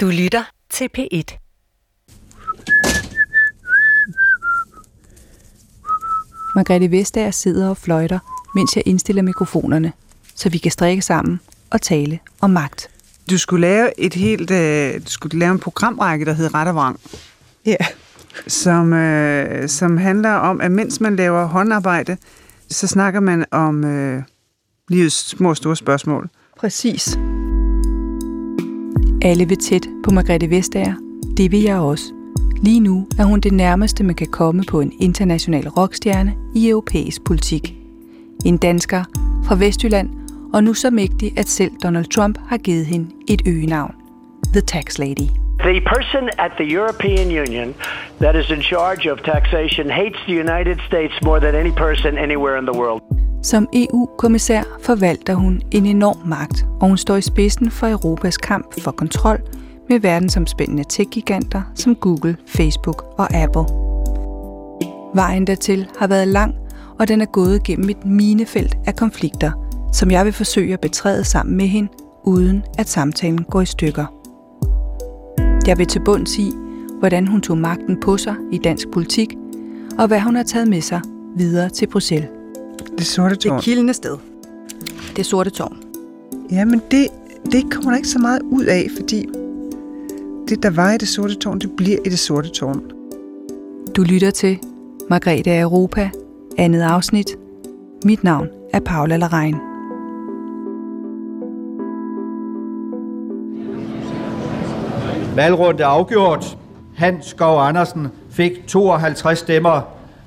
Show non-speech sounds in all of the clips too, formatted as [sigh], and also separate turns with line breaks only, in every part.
Du lytter til P1.
Margrethe Vestager sidder og fløjter, mens jeg indstiller mikrofonerne, så vi kan strikke sammen og tale om magt.
Du skulle lave et helt, øh, du skulle lave en programrække, der hedder Ret og Vrang.
Ja.
Som, øh, som handler om, at mens man laver håndarbejde, så snakker man om øh, livets små og store spørgsmål.
Præcis. Alle vil tæt på Margrethe Vestager. Det vil jeg også. Lige nu er hun det nærmeste, man kan komme på en international rockstjerne i europæisk politik. En dansker fra Vestjylland, og nu så mægtig, at selv Donald Trump har givet hende et øgenavn. The Tax Lady.
The person at the European Union that is in charge of taxation hates the United States more than any person anywhere in the world.
Som EU-kommissær forvalter hun en enorm magt, og hun står i spidsen for Europas kamp for kontrol med verdensomspændende tech-giganter som Google, Facebook og Apple. Vejen dertil har været lang, og den er gået gennem et minefelt af konflikter, som jeg vil forsøge at betræde sammen med hende, uden at samtalen går i stykker. Jeg vil til bunds i, hvordan hun tog magten på sig i dansk politik, og hvad hun har taget med sig videre til Bruxelles.
Det sorte
Det
tårn.
kildende sted.
Det sorte tårn.
Jamen, det, det kommer der ikke så meget ud af, fordi det, der var i det sorte tårn, det bliver i det sorte tårn.
Du lytter til Margrethe af Europa, andet afsnit. Mit navn er Paula Larein.
Valgrunde er afgjort. Hans Skov Andersen fik 52 stemmer.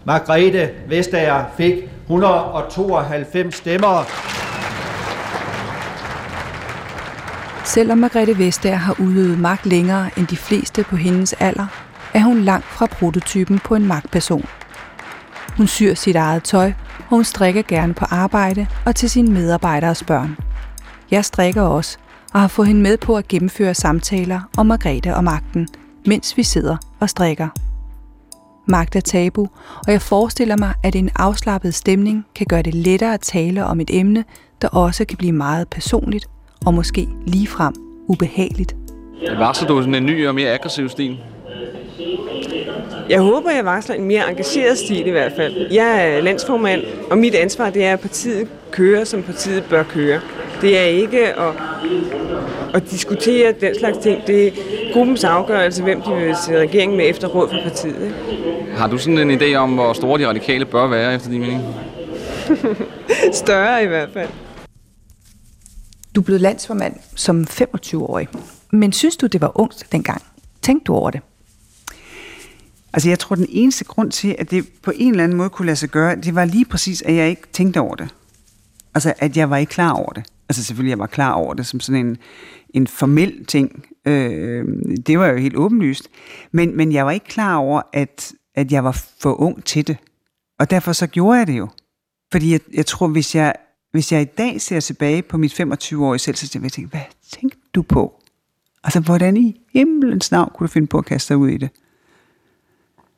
Margrethe Vestager fik 192 stemmer.
Selvom Margrethe Vestager har udøvet magt længere end de fleste på hendes alder, er hun langt fra prototypen på en magtperson. Hun syr sit eget tøj, og hun strikker gerne på arbejde og til sine medarbejderes børn. Jeg strikker også, og har fået hende med på at gennemføre samtaler om Margrethe og magten, mens vi sidder og strikker. Magt er tabu, og jeg forestiller mig, at en afslappet stemning kan gøre det lettere at tale om et emne, der også kan blive meget personligt og måske ligefrem ubehageligt.
Varsler du sådan en ny og mere aggressiv stil?
Jeg håber, jeg varsler en mere engageret stil i hvert fald. Jeg er landsformand, og mit ansvar det er, at partiet kører, som partiet bør køre. Det er ikke at, at diskutere den slags ting. Det er gruppens afgørelse, hvem de vil se regeringen med efter råd fra partiet. Ikke?
Har du sådan en idé om, hvor store de radikale bør være, efter din mening? [laughs]
Større i hvert fald.
Du blev landsformand som 25-årig. Men synes du, det var ungt dengang? Tænkte du over det?
Altså, jeg tror, den eneste grund til, at det på en eller anden måde kunne lade sig gøre, det var lige præcis, at jeg ikke tænkte over det. Altså, at jeg var ikke klar over det. Altså, selvfølgelig, jeg var klar over det som sådan en, en formel ting. Øh, det var jo helt åbenlyst. Men, men jeg var ikke klar over, at, at jeg var for ung til det. Og derfor så gjorde jeg det jo. Fordi jeg, jeg tror, hvis jeg, hvis jeg i dag ser tilbage på mit 25-årige selv, så vil jeg tænke, hvad tænkte du på? Altså, hvordan i himlens navn kunne du finde på at kaste dig ud i det?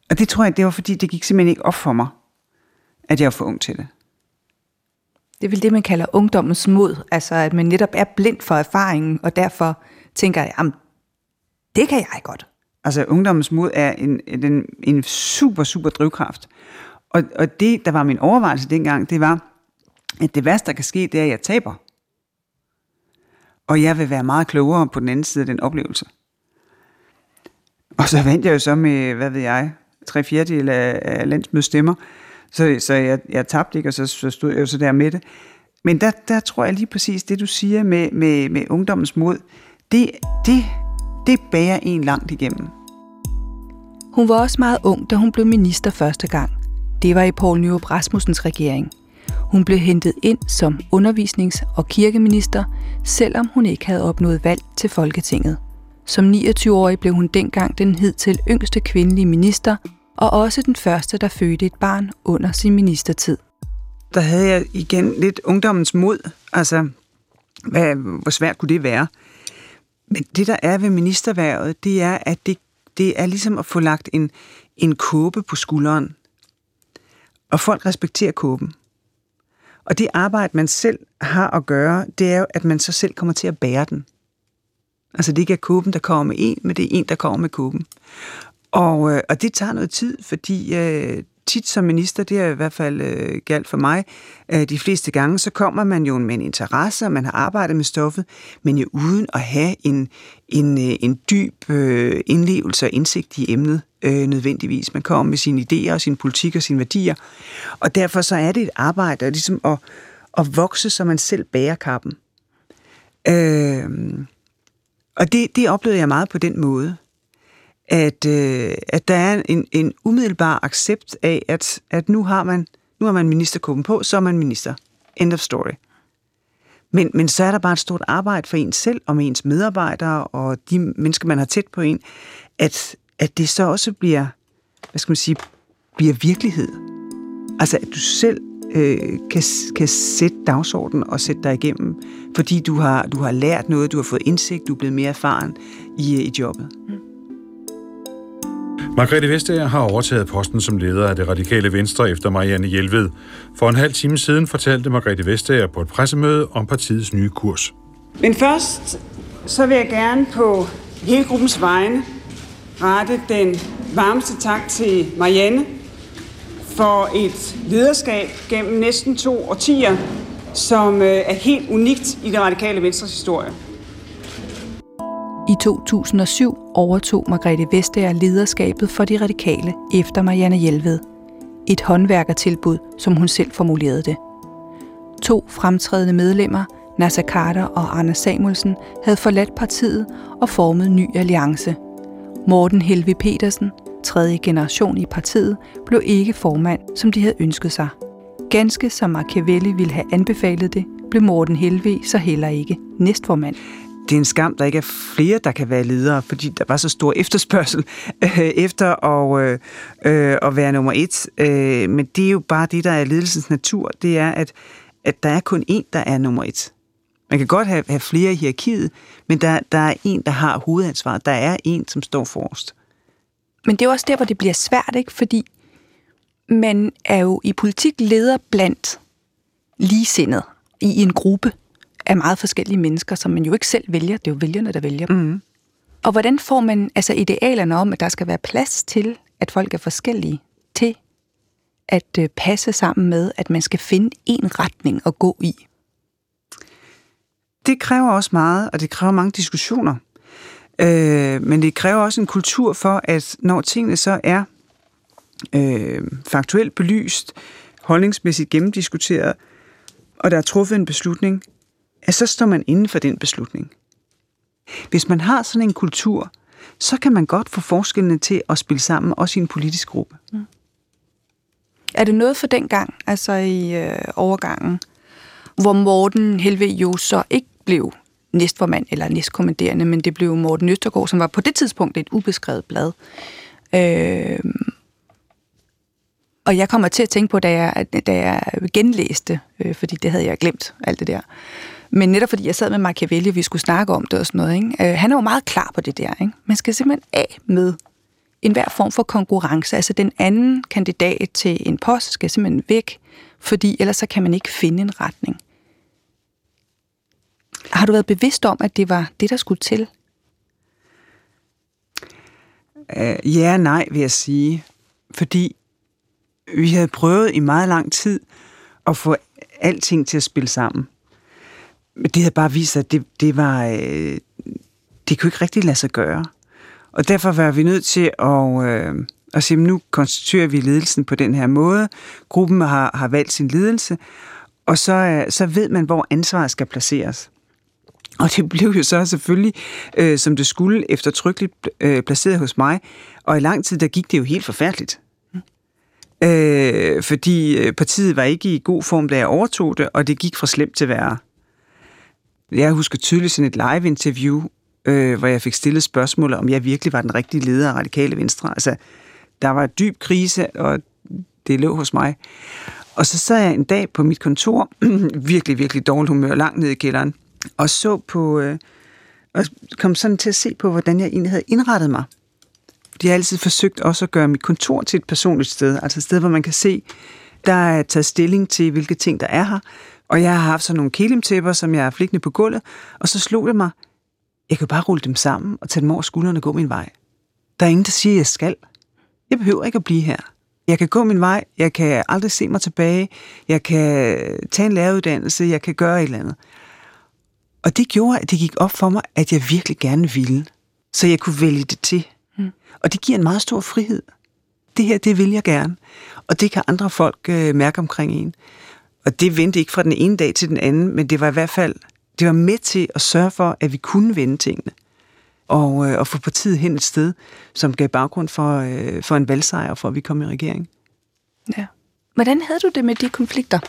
Og det tror jeg, det var fordi, det gik simpelthen ikke op for mig, at jeg var for ung til det.
Det er vel det, man kalder ungdommens mod. Altså, at man netop er blind for erfaringen, og derfor tænker, jamen, det kan jeg godt.
Altså, ungdommens mod er en, en, en super, super drivkraft. Og, og det, der var min overvejelse dengang, det var, at det værste, der kan ske, det er, at jeg taber. Og jeg vil være meget klogere på den anden side af den oplevelse. Og så vandt jeg jo så med, hvad ved jeg, tre fjerdedel af, af landsmødestemmer. stemmer. Så, så jeg, jeg tabte ikke, og så, så stod jeg jo så der med det. Men der, der tror jeg lige præcis, det du siger med, med, med ungdommens mod, det, det, det bærer en langt igennem.
Hun var også meget ung, da hun blev minister første gang. Det var i Poul Nyrup Rasmussens regering. Hun blev hentet ind som undervisnings- og kirkeminister, selvom hun ikke havde opnået valg til Folketinget. Som 29-årig blev hun dengang den hidtil yngste kvindelige minister, og også den første, der fødte et barn under sin ministertid.
Der havde jeg igen lidt ungdommens mod. Altså, hvad, hvor svært kunne det være? Men det, der er ved ministerværet, det er, at det, det er ligesom at få lagt en, en kåbe på skulderen. Og folk respekterer kåben. Og det arbejde, man selv har at gøre, det er jo, at man så selv kommer til at bære den. Altså det ikke er kåben, der kommer med en, men det er en, der kommer med kåben. Og, øh, og det tager noget tid, fordi øh, tit som minister, det er i hvert fald øh, galt for mig, øh, de fleste gange, så kommer man jo med en interesse, og man har arbejdet med stoffet, men jo uden at have en, en, øh, en dyb øh, indlevelse og indsigt i emnet øh, nødvendigvis. Man kommer med sine idéer og sin politik og sine værdier, og derfor så er det et arbejde ligesom at, at vokse, så man selv bærer kappen. Øh, og det, det oplevede jeg meget på den måde at, øh, at der er en, en umiddelbar accept af, at, at nu har man nu har man ministerkuppen på, så er man minister. End of story. Men, men så er der bare et stort arbejde for en selv og med ens medarbejdere og de mennesker, man har tæt på en, at, at det så også bliver, hvad skal man sige, bliver virkelighed. Altså, at du selv øh, kan, kan sætte dagsordenen og sætte dig igennem, fordi du har, du har lært noget, du har fået indsigt, du er blevet mere erfaren i, øh, i jobbet.
Margrethe Vestager har overtaget posten som leder af det radikale Venstre efter Marianne Hjelved. For en halv time siden fortalte Margrethe Vestager på et pressemøde om partiets nye kurs.
Men først så vil jeg gerne på hele gruppens vegne rette den varmeste tak til Marianne for et lederskab gennem næsten to årtier, som øh, er helt unikt i det radikale Venstres historie.
I 2007 overtog Margrethe Vestager lederskabet for de radikale efter Marianne Hjelved. Et håndværkertilbud, som hun selv formulerede det. To fremtrædende medlemmer, Nasser Carter og Anders Samuelsen, havde forladt partiet og formet ny alliance. Morten Helve Petersen, tredje generation i partiet, blev ikke formand, som de havde ønsket sig. Ganske som Machiavelli ville have anbefalet det, blev Morten Helve så heller ikke næstformand
det er en skam, der ikke er flere, der kan være ledere, fordi der var så stor efterspørgsel øh, efter at, øh, øh, at være nummer et. Øh, men det er jo bare det, der er ledelsens natur. Det er, at, at der er kun én, der er nummer et. Man kan godt have, have flere i hierarkiet, men der, der er en, der har hovedansvaret. Der er en, som står forrest.
Men det er også der, hvor det bliver svært, ikke? Fordi man er jo i politik leder blandt ligesindet i en gruppe af meget forskellige mennesker, som man jo ikke selv vælger. Det er jo vælgerne, der vælger dem. Mm. Og hvordan får man altså idealerne om, at der skal være plads til, at folk er forskellige, til at øh, passe sammen med, at man skal finde en retning at gå i?
Det kræver også meget, og det kræver mange diskussioner. Øh, men det kræver også en kultur for, at når tingene så er øh, faktuelt belyst, holdningsmæssigt gennemdiskuteret, og der er truffet en beslutning, at så står man inden for den beslutning. Hvis man har sådan en kultur, så kan man godt få forskellene til at spille sammen, også i en politisk gruppe. Mm.
Er det noget for den gang, altså i øh, overgangen, hvor Morten Helve jo så ikke blev næstformand eller næstkommanderende, men det blev Morten Østergaard, som var på det tidspunkt et ubeskrevet blad. Øh, og jeg kommer til at tænke på, da jeg, da jeg genlæste, øh, fordi det havde jeg glemt, alt det der, men netop fordi jeg sad med Machiavelli, og vi skulle snakke om det og sådan noget, ikke? Øh, han er jo meget klar på det der. Ikke? Man skal simpelthen af med enhver form for konkurrence. Altså den anden kandidat til en post skal simpelthen væk, fordi ellers så kan man ikke finde en retning. Har du været bevidst om, at det var det, der skulle til?
Uh, ja nej, vil jeg sige. Fordi vi havde prøvet i meget lang tid at få alting til at spille sammen. Men det havde bare vist, at det, det var... Øh, det kunne ikke rigtig lade sig gøre. Og derfor var vi nødt til at, øh, at sige, at nu konstituerer vi ledelsen på den her måde. Gruppen har, har valgt sin ledelse, og så, øh, så ved man, hvor ansvaret skal placeres. Og det blev jo så selvfølgelig, øh, som det skulle, eftertrykkeligt øh, placeret hos mig. Og i lang tid, der gik det jo helt forfærdeligt. Øh, fordi øh, partiet var ikke i god form, da jeg overtog det, og det gik fra slemt til værre. Jeg husker tydeligt sådan et live-interview, øh, hvor jeg fik stillet spørgsmål om jeg virkelig var den rigtige leder af Radikale Venstre. Altså, der var en dyb krise, og det lå hos mig. Og så sad jeg en dag på mit kontor, [clears throat] virkelig, virkelig dårlig humør, langt ned i kælderen, og så på, øh, og kom sådan til at se på, hvordan jeg egentlig havde indrettet mig. Jeg har altid forsøgt også at gøre mit kontor til et personligt sted, altså et sted, hvor man kan se, der er taget stilling til, hvilke ting der er her, og jeg har haft sådan nogle kilimtæpper, som jeg har flikkende på gulvet, og så slog det mig, Jeg kan bare rulle dem sammen og tage dem over skuldrene og gå min vej. Der er ingen, der siger, at jeg skal. Jeg behøver ikke at blive her. Jeg kan gå min vej, jeg kan aldrig se mig tilbage, jeg kan tage en læreruddannelse, jeg kan gøre et eller andet. Og det gjorde, at det gik op for mig, at jeg virkelig gerne ville. Så jeg kunne vælge det til. Mm. Og det giver en meget stor frihed. Det her, det vil jeg gerne. Og det kan andre folk øh, mærke omkring en. Og det vendte ikke fra den ene dag til den anden, men det var i hvert fald, det var med til at sørge for, at vi kunne vende tingene. Og, øh, og få partiet hen et sted, som gav baggrund for, øh, for en valgsejr, for at vi kom i regering.
Ja. Hvordan havde du det med de konflikter?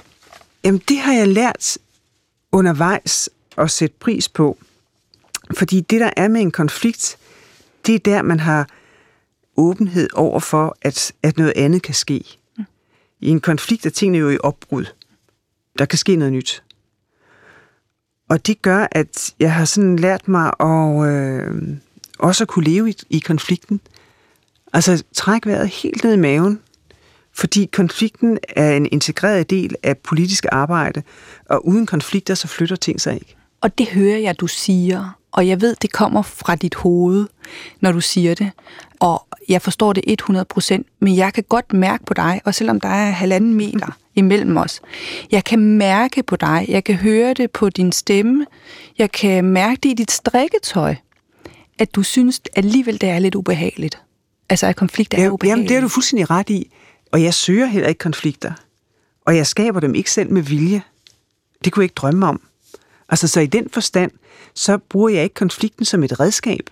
Jamen, det har jeg lært undervejs at sætte pris på. Fordi det, der er med en konflikt, det er der, man har åbenhed over for, at, at noget andet kan ske. Mm. I en konflikt er tingene jo i opbrud. Der kan ske noget nyt. Og det gør, at jeg har sådan lært mig at øh, også at kunne leve i, i konflikten. Altså træk vejret helt ned i maven, fordi konflikten er en integreret del af politisk arbejde, og uden konflikter, så flytter ting sig ikke.
Og det hører jeg, du siger, og jeg ved, det kommer fra dit hoved, når du siger det. Og jeg forstår det 100%, men jeg kan godt mærke på dig, og selvom der er halvanden meter imellem os, jeg kan mærke på dig, jeg kan høre det på din stemme, jeg kan mærke det i dit strikketøj, at du synes alligevel, det er lidt ubehageligt. Altså, at konflikter er ubehagelige.
Jamen, det er du fuldstændig ret i. Og jeg søger heller ikke konflikter. Og jeg skaber dem ikke selv med vilje. Det kunne jeg ikke drømme om. Altså, så i den forstand, så bruger jeg ikke konflikten som et redskab.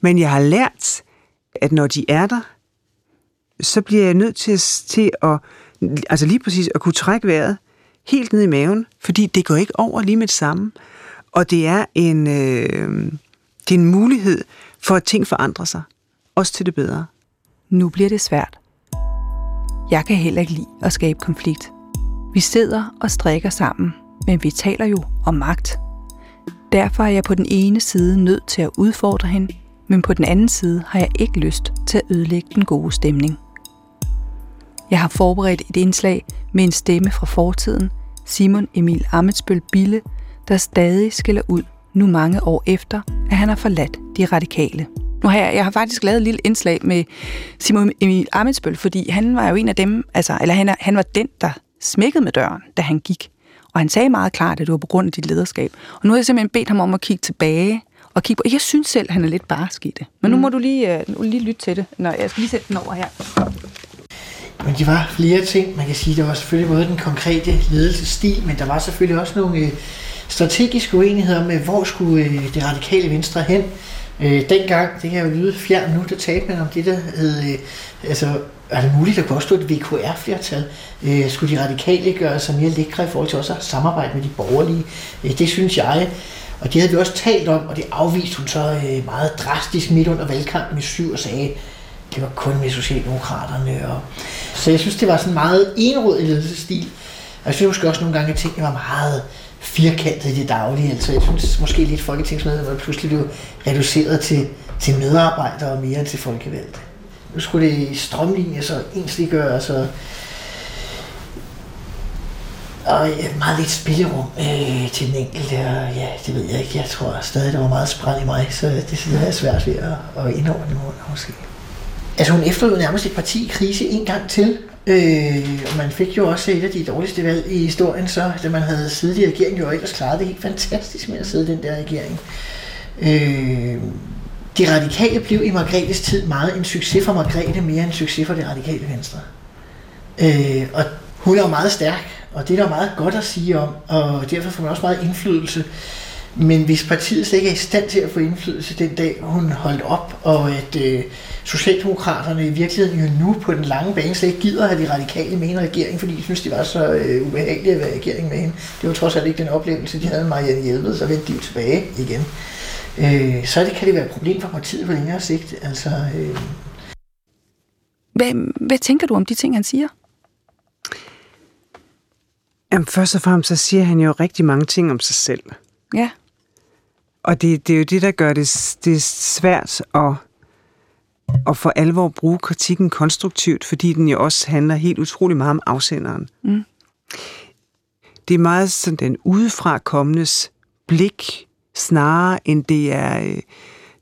Men jeg har lært, at når de er der, så bliver jeg nødt til, til at, altså lige præcis at kunne trække vejret helt ned i maven, fordi det går ikke over lige med det samme. Og det er en, øh, det er en mulighed for, at ting forandrer sig. Også til det bedre.
Nu bliver det svært. Jeg kan heller ikke lide at skabe konflikt. Vi sidder og strikker sammen, men vi taler jo om magt. Derfor er jeg på den ene side nødt til at udfordre hende, men på den anden side har jeg ikke lyst til at ødelægge den gode stemning. Jeg har forberedt et indslag med en stemme fra fortiden, Simon Emil Amitsbøl Bille, der stadig skiller ud nu mange år efter, at han har forladt de radikale. Nu har jeg, jeg har faktisk lavet et lille indslag med Simon Emil Amitsbøl, fordi han var jo en af dem, altså, eller han, han var den, der smækkede med døren, da han gik. Og han sagde meget klart, at det var på grund af dit lederskab. Og nu har jeg simpelthen bedt ham om at kigge tilbage og kigge på. Jeg synes selv, han er lidt barsk i det. Men nu mm. må du lige, uh, lige lytte til det. Nå, jeg skal lige sætte den over her.
Men det var flere ting. Man kan sige, der var selvfølgelig både den konkrete ledelsesstil, men der var selvfølgelig også nogle øh, strategiske uenigheder med, hvor skulle øh, det radikale venstre hen. Øh, dengang, det kan jo lyde fjern nu, der talte man om det, der hed, øh, altså, er det muligt at påstå et VKR-flertal? Øh, skulle de radikale gøre sig mere lækre i forhold til også at samarbejde med de borgerlige? Øh, det synes jeg. Og det havde vi også talt om, og det afviste hun så øh, meget drastisk midt under valgkampen i syv og sagde, det var kun med Socialdemokraterne. Og... Så jeg synes, det var sådan meget enrådig ledelsesstil. Og jeg synes måske også nogle gange, at tingene var meget firkantet i det daglige. Altså, jeg synes måske lidt folketingsmedlemmer pludselig blev reduceret til, til medarbejdere og mere til folkevalgte. Nu skulle det strømlinjes og ensliggøres og, og meget lidt spillerum øh, til den enkelte. Og ja, det ved jeg ikke. Jeg tror stadig, der var meget spredt i mig, så det, det er svært ved at, at indordne mig måske. Altså hun efterlod nærmest et parti i krise en gang til, Øh, og man fik jo også et af de dårligste valg i historien, så da man havde siddet i regeringen, jo ellers klaret det helt fantastisk med at sidde i den der regering. Øh, de radikale blev i Margrethes tid meget en succes for Margrethe, mere en succes for det radikale venstre. Øh, og hun er jo meget stærk, og det er der meget godt at sige om, og derfor får man også meget indflydelse. Men hvis partiet slet ikke er i stand til at få indflydelse den dag, hun holdt op, og at øh, Socialdemokraterne i virkeligheden jo nu på den lange bane slet ikke gider have de radikale med en regering, fordi de synes, det var så øh, ubehageligt at være regering med hende. Det var trods alt ikke den oplevelse, de havde med Marianne Hjelved, så vendte de jo tilbage igen. Øh, så det, kan det være et problem for partiet på længere sigt. Altså, øh...
hvad, hvad tænker du om de ting, han siger?
Jamen, først og fremmest så siger han jo rigtig mange ting om sig selv.
Ja.
Og det, det er jo det, der gør det, det svært at, at for alvor bruge kritikken konstruktivt, fordi den jo også handler helt utrolig meget om afsenderen. Mm. Det er meget sådan den udefra kommendes blik snarere end det er, øh,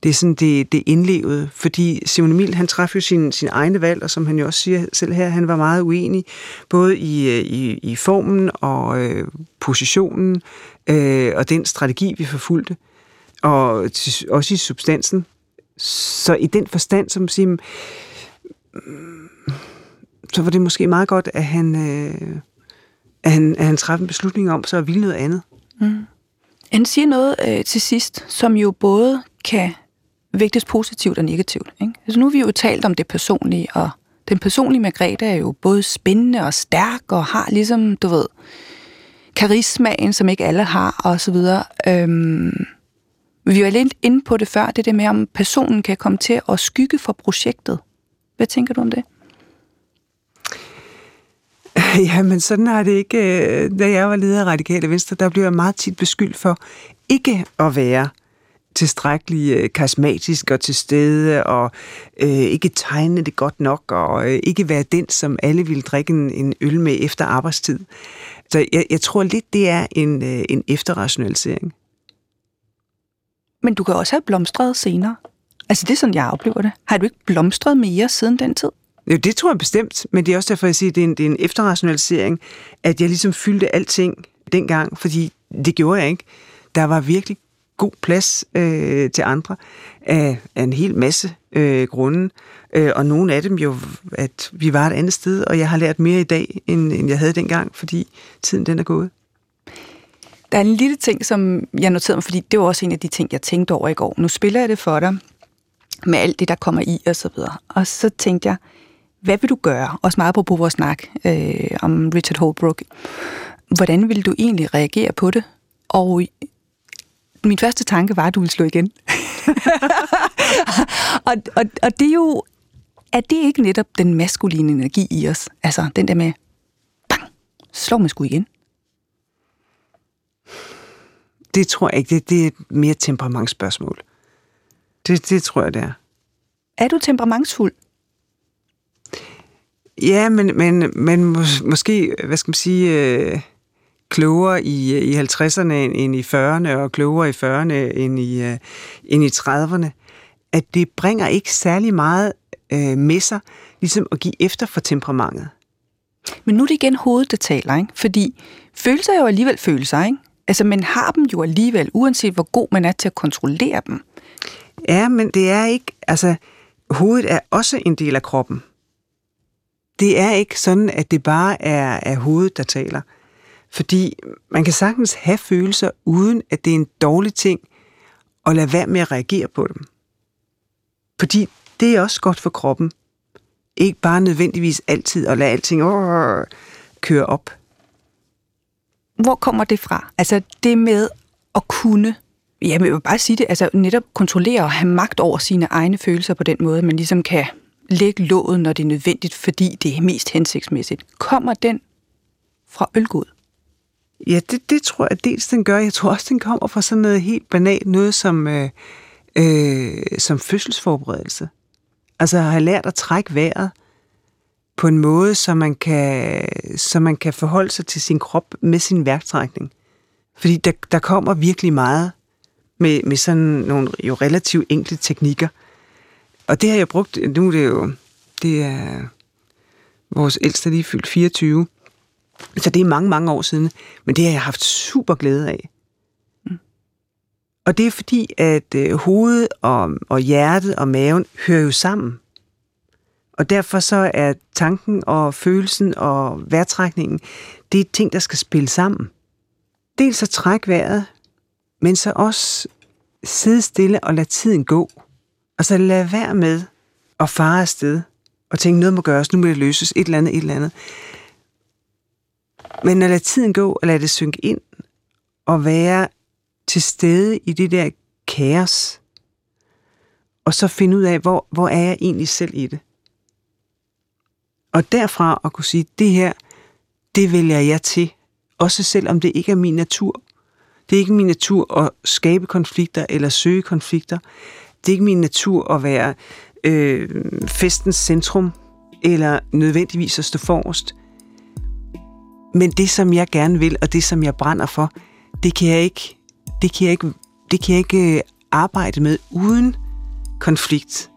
det er sådan det, det indlevede. Fordi Simon Emil, han træffede jo sin, sin egne valg, og som han jo også siger selv her, han var meget uenig, både i, øh, i, i formen og øh, positionen, øh, og den strategi, vi forfulgte, og til, også i substansen. Så i den forstand, som siger, mm, så var det måske meget godt, at han, øh, at han, at han træffede en beslutning om så at ville noget andet. Mm.
Han siger noget øh, til sidst, som jo både kan vægtes positivt og negativt. Ikke? Altså nu har vi jo talt om det personlige, og den personlige Margrethe er jo både spændende og stærk, og har ligesom, du ved, karismaen, som ikke alle har, og så videre. Øhm, vi var lidt inde på det før, det der med, om personen kan komme til at skygge for projektet. Hvad tænker du om det? [laughs]
Jamen, sådan har det ikke. Øh, da jeg var leder af Radikale Venstre, der blev jeg meget tit beskyldt for ikke at være tilstrækkelig øh, karismatisk og til stede, og øh, ikke tegne det godt nok, og øh, ikke være den, som alle ville drikke en, en øl med efter arbejdstid. Så jeg, jeg tror lidt, det er en, øh, en efterrationalisering.
Men du kan også have blomstret senere. Altså, det er sådan, jeg oplever det. Har du ikke blomstret mere siden den tid?
Jo, det tror jeg bestemt, men det er også derfor, jeg siger, at det er en, det er en efterrationalisering, at jeg ligesom fyldte alting dengang, fordi det gjorde jeg ikke. Der var virkelig god plads øh, til andre af, af en hel masse øh, grunde, øh, og nogle af dem jo, at vi var et andet sted, og jeg har lært mere i dag, end, end jeg havde dengang, fordi tiden den er gået.
Der er en lille ting, som jeg noterede mig, fordi det var også en af de ting, jeg tænkte over i går. Nu spiller jeg det for dig, med alt det, der kommer i og så videre. Og så tænkte jeg, hvad vil du gøre? Også meget på vores snak øh, om Richard Holbrooke. Hvordan vil du egentlig reagere på det? Og min første tanke var, at du ville slå igen. [laughs] og, og, og det er jo, er det ikke netop den maskuline energi i os? Altså den der med, bang, slår man sgu igen.
Det tror jeg ikke. Det, det er et mere temperamentsspørgsmål. Det, det tror jeg, det er.
Er du temperamentsfuld?
Ja, men, men, men mås- måske, hvad skal man sige, øh, klogere i, i 50'erne end i 40'erne, og klogere i 40'erne end i, øh, end i 30'erne. At det bringer ikke særlig meget øh, med sig, ligesom at give efter for temperamentet.
Men nu er det igen hovedet, der taler, ikke? Fordi følelser er jo alligevel følelser, ikke? Altså, man har dem jo alligevel, uanset hvor god man er til at kontrollere dem.
Ja, men det er ikke, altså, hovedet er også en del af kroppen. Det er ikke sådan, at det bare er, er hovedet, der taler. Fordi man kan sagtens have følelser, uden at det er en dårlig ting, og lade være med at reagere på dem. Fordi det er også godt for kroppen. Ikke bare nødvendigvis altid at lade alting åh, køre op.
Hvor kommer det fra? Altså det med at kunne, jamen jeg vil bare sige det, altså netop kontrollere og have magt over sine egne følelser på den måde, man ligesom kan lægge låget, når det er nødvendigt, fordi det er mest hensigtsmæssigt. Kommer den fra ølgod?
Ja, det, det tror jeg dels, den gør. Jeg tror også, den kommer fra sådan noget helt banalt, noget som, øh, øh, som fødselsforberedelse. Altså at have lært at trække vejret på en måde, så man kan, så man kan forholde sig til sin krop med sin værktrækning. Fordi der, der kommer virkelig meget med, med sådan nogle jo relativt enkle teknikker. Og det har jeg brugt, nu er det jo, det er vores ældste lige fyldt 24, så det er mange, mange år siden, men det har jeg haft super glæde af. Mm. Og det er fordi, at øh, hovedet og, og hjertet og maven hører jo sammen. Og derfor så er tanken og følelsen og vejrtrækningen, det er ting, der skal spille sammen. Dels at trække vejret, men så også sidde stille og lade tiden gå. Og så lade være med at fare afsted og tænke, noget må gøres, nu må det løses, et eller andet, et eller andet. Men at lade tiden gå og lade det synke ind og være til stede i det der kaos, og så finde ud af, hvor, hvor er jeg egentlig selv i det. Og derfra at kunne sige, det her, det vælger jeg til, også selvom det ikke er min natur. Det er ikke min natur at skabe konflikter eller søge konflikter. Det er ikke min natur at være øh, festens centrum eller nødvendigvis at stå forrest. Men det, som jeg gerne vil, og det, som jeg brænder for, det kan jeg ikke, det kan jeg ikke, det kan jeg ikke øh, arbejde med uden konflikt.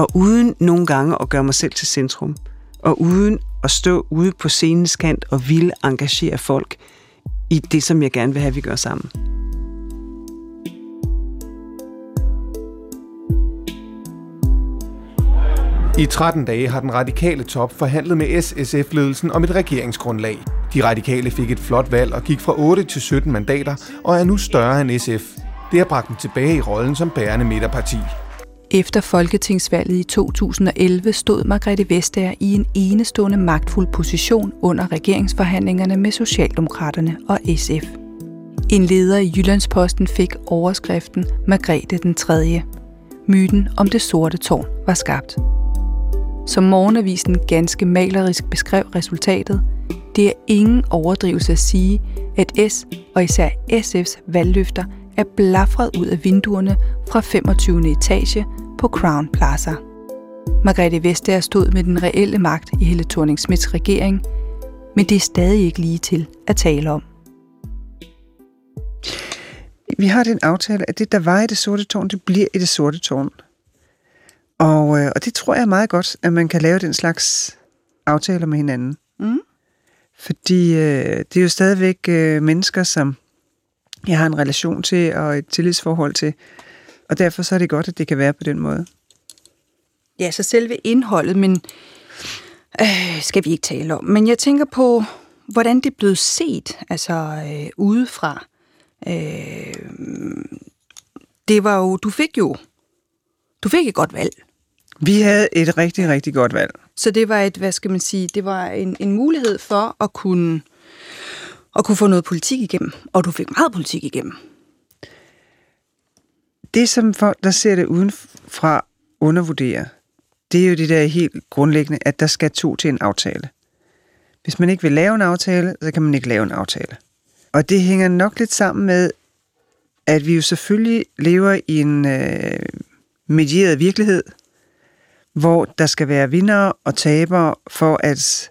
Og uden nogle gange at gøre mig selv til centrum. Og uden at stå ude på scenens kant og ville engagere folk i det, som jeg gerne vil have, vi gør sammen.
I 13 dage har den radikale top forhandlet med SSF-ledelsen om et regeringsgrundlag. De radikale fik et flot valg og gik fra 8 til 17 mandater og er nu større end SF. Det har bragt dem tilbage i rollen som bærende midterparti.
Efter folketingsvalget i 2011 stod Margrethe Vestager i en enestående magtfuld position under regeringsforhandlingerne med Socialdemokraterne og SF. En leder i Jyllandsposten fik overskriften Margrethe den 3. Myten om det sorte tårn var skabt. Som morgenavisen ganske malerisk beskrev resultatet, det er ingen overdrivelse at sige, at S og især SF's valgløfter er blafret ud af vinduerne fra 25. etage på Crown Plaza. Margrethe Vestager stod med den reelle magt i Helle thorning Smiths regering, men det er stadig ikke lige til at tale om.
Vi har den aftale, at det, der var i det sorte tårn, det bliver i det sorte tårn. Og, øh, og det tror jeg meget godt, at man kan lave den slags aftaler med hinanden.
Mm.
Fordi øh, det er jo stadigvæk øh, mennesker, som jeg har en relation til og et tillidsforhold til. Og derfor så er det godt, at det kan være på den måde.
Ja, så selve indholdet, men øh, skal vi ikke tale om. Men jeg tænker på, hvordan det er blevet set, altså øh, udefra. Øh, det var jo, du fik jo, du fik et godt valg.
Vi havde et rigtig, rigtig godt valg.
Så det var et, hvad skal man sige, det var en, en mulighed for at kunne, og kunne få noget politik igennem. Og du fik meget politik igennem.
Det, som folk, der ser det udenfra, undervurderer, det er jo det der helt grundlæggende, at der skal to til en aftale. Hvis man ikke vil lave en aftale, så kan man ikke lave en aftale. Og det hænger nok lidt sammen med, at vi jo selvfølgelig lever i en øh, medieret virkelighed, hvor der skal være vinder og tabere for at,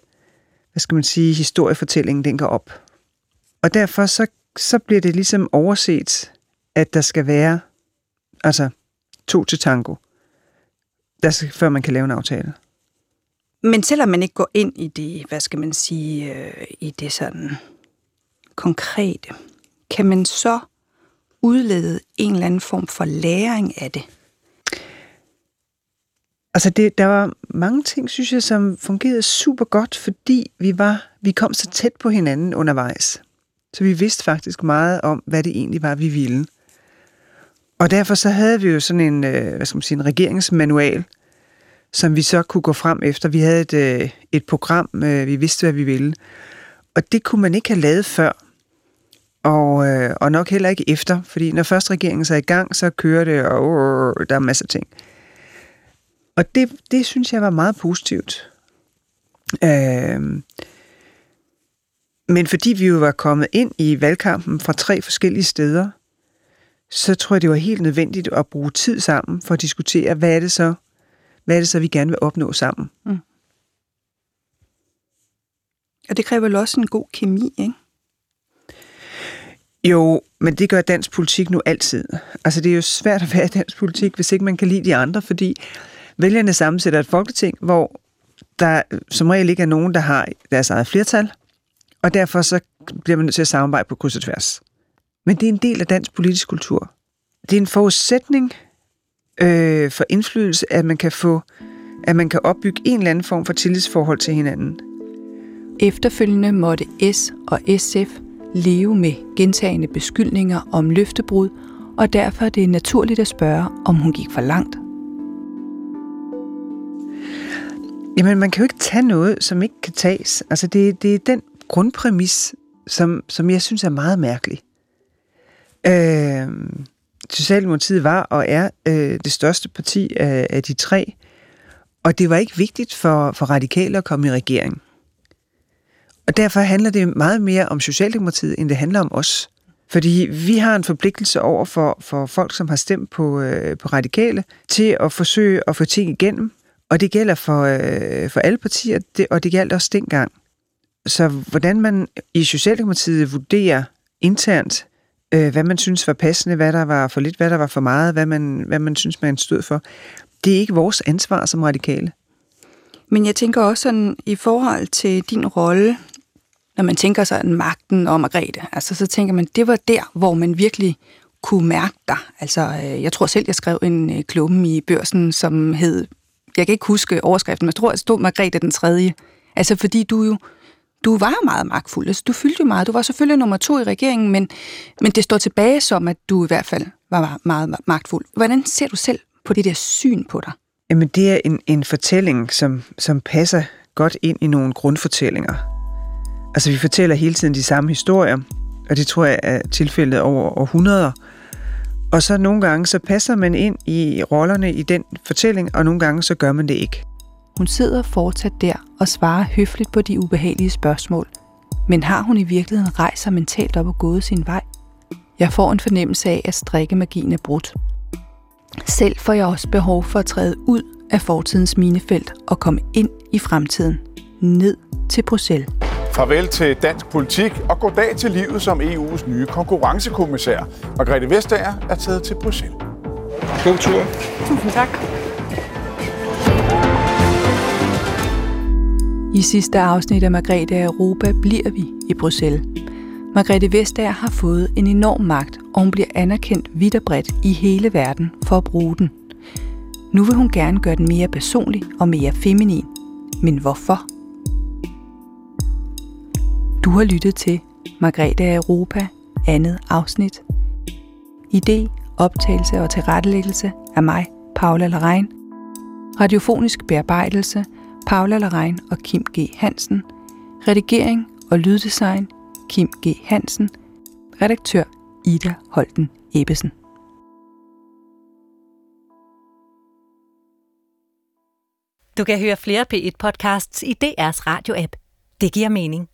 hvad skal man sige, historiefortællingen den går op. Og derfor så, så bliver det ligesom overset, at der skal være altså to til tango, der skal, før man kan lave en aftale.
Men selvom man ikke går ind i det, hvad skal man sige, øh, i det sådan konkrete, kan man så udlede en eller anden form for læring af det?
Altså, det, der var mange ting, synes jeg, som fungerede super godt, fordi vi var, vi kom så tæt på hinanden undervejs. Så vi vidste faktisk meget om, hvad det egentlig var, vi ville. Og derfor så havde vi jo sådan en, øh, hvad skal man sige, en regeringsmanual, som vi så kunne gå frem efter. Vi havde et, øh, et program, øh, vi vidste, hvad vi ville. Og det kunne man ikke have lavet før. Og, og nok heller ikke efter, fordi når først regeringen så er i gang, så kører det, og der er masser af ting. Og det, det synes jeg var meget positivt. Øh, men fordi vi jo var kommet ind i valgkampen fra tre forskellige steder, så tror jeg, det var helt nødvendigt at bruge tid sammen for at diskutere, hvad er det så, hvad er det så vi gerne vil opnå sammen. Mm.
Og det kræver vel også en god kemi, ikke?
Jo, men det gør dansk politik nu altid. Altså, det er jo svært at være i dansk politik, hvis ikke man kan lide de andre, fordi vælgerne sammensætter et folketing, hvor der som regel ikke er nogen, der har deres eget flertal, og derfor så bliver man nødt til at samarbejde på kryds og tværs. Men det er en del af dansk politisk kultur. Det er en forudsætning øh, for indflydelse, at man kan få, at man kan opbygge en eller anden form for tillidsforhold til hinanden.
Efterfølgende måtte S og SF leve med gentagende beskyldninger om løftebrud, og derfor er det naturligt at spørge, om hun gik for langt.
Jamen, man kan jo ikke tage noget, som ikke kan tages. Altså, det, det er den grundpræmis, som, som jeg synes er meget mærkelig. Øh, Socialdemokratiet var og er øh, det største parti af, af de tre, og det var ikke vigtigt for, for radikale at komme i regering. Og derfor handler det meget mere om Socialdemokratiet, end det handler om os. Fordi vi har en forpligtelse over for, for folk, som har stemt på, øh, på radikale, til at forsøge at få ting igennem. Og det gælder for, øh, for alle partier, det, og det gælder også dengang. Så hvordan man i Socialdemokratiet vurderer internt, øh, hvad man synes var passende, hvad der var for lidt, hvad der var for meget, hvad man, hvad man synes, man stod for. Det er ikke vores ansvar som radikale.
Men jeg tænker også sådan, i forhold til din rolle, når man tænker sådan magten og Margrethe, altså så tænker man, det var der, hvor man virkelig kunne mærke dig. Altså, øh, jeg tror selv, jeg skrev en øh, klumme i børsen, som hed, jeg kan ikke huske overskriften, men jeg tror, det stod Margrethe den tredje. Altså, fordi du jo, du var meget magtfuld. Altså, du fyldte jo meget. Du var selvfølgelig nummer to i regeringen, men, men det står tilbage som, at du i hvert fald var meget magtfuld. Hvordan ser du selv på det der syn på dig?
Jamen, det er en, en fortælling, som, som passer godt ind i nogle grundfortællinger. Altså, vi fortæller hele tiden de samme historier, og det tror jeg er tilfældet over århundreder. Og så nogle gange, så passer man ind i rollerne i den fortælling, og nogle gange, så gør man det ikke.
Hun sidder fortsat der og svarer høfligt på de ubehagelige spørgsmål. Men har hun i virkeligheden rejst sig mentalt op og gået sin vej? Jeg får en fornemmelse af, at strikkemagien er brudt. Selv får jeg også behov for at træde ud af fortidens minefelt og komme ind i fremtiden. Ned til Bruxelles.
Farvel til dansk politik og goddag til livet som EU's nye konkurrencekommissær. Margrethe Vestager er taget til Bruxelles. God tur.
Tusind tak. I sidste afsnit af Margrethe af Europa bliver vi i Bruxelles. Margrethe Vestager har fået en enorm magt, og hun bliver anerkendt vidt og bredt i hele verden for at bruge den. Nu vil hun gerne gøre den mere personlig og mere feminin. Men hvorfor? Du har lyttet til Margrethe af Europa, andet afsnit. Idé, optagelse og tilrettelæggelse af mig, Paula Larein. Radiofonisk bearbejdelse, Paula Larein og Kim G. Hansen. Redigering og lyddesign, Kim G. Hansen. Redaktør, Ida Holten Ebbesen.
Du kan høre flere P1-podcasts i DR's radio-app. Det giver mening.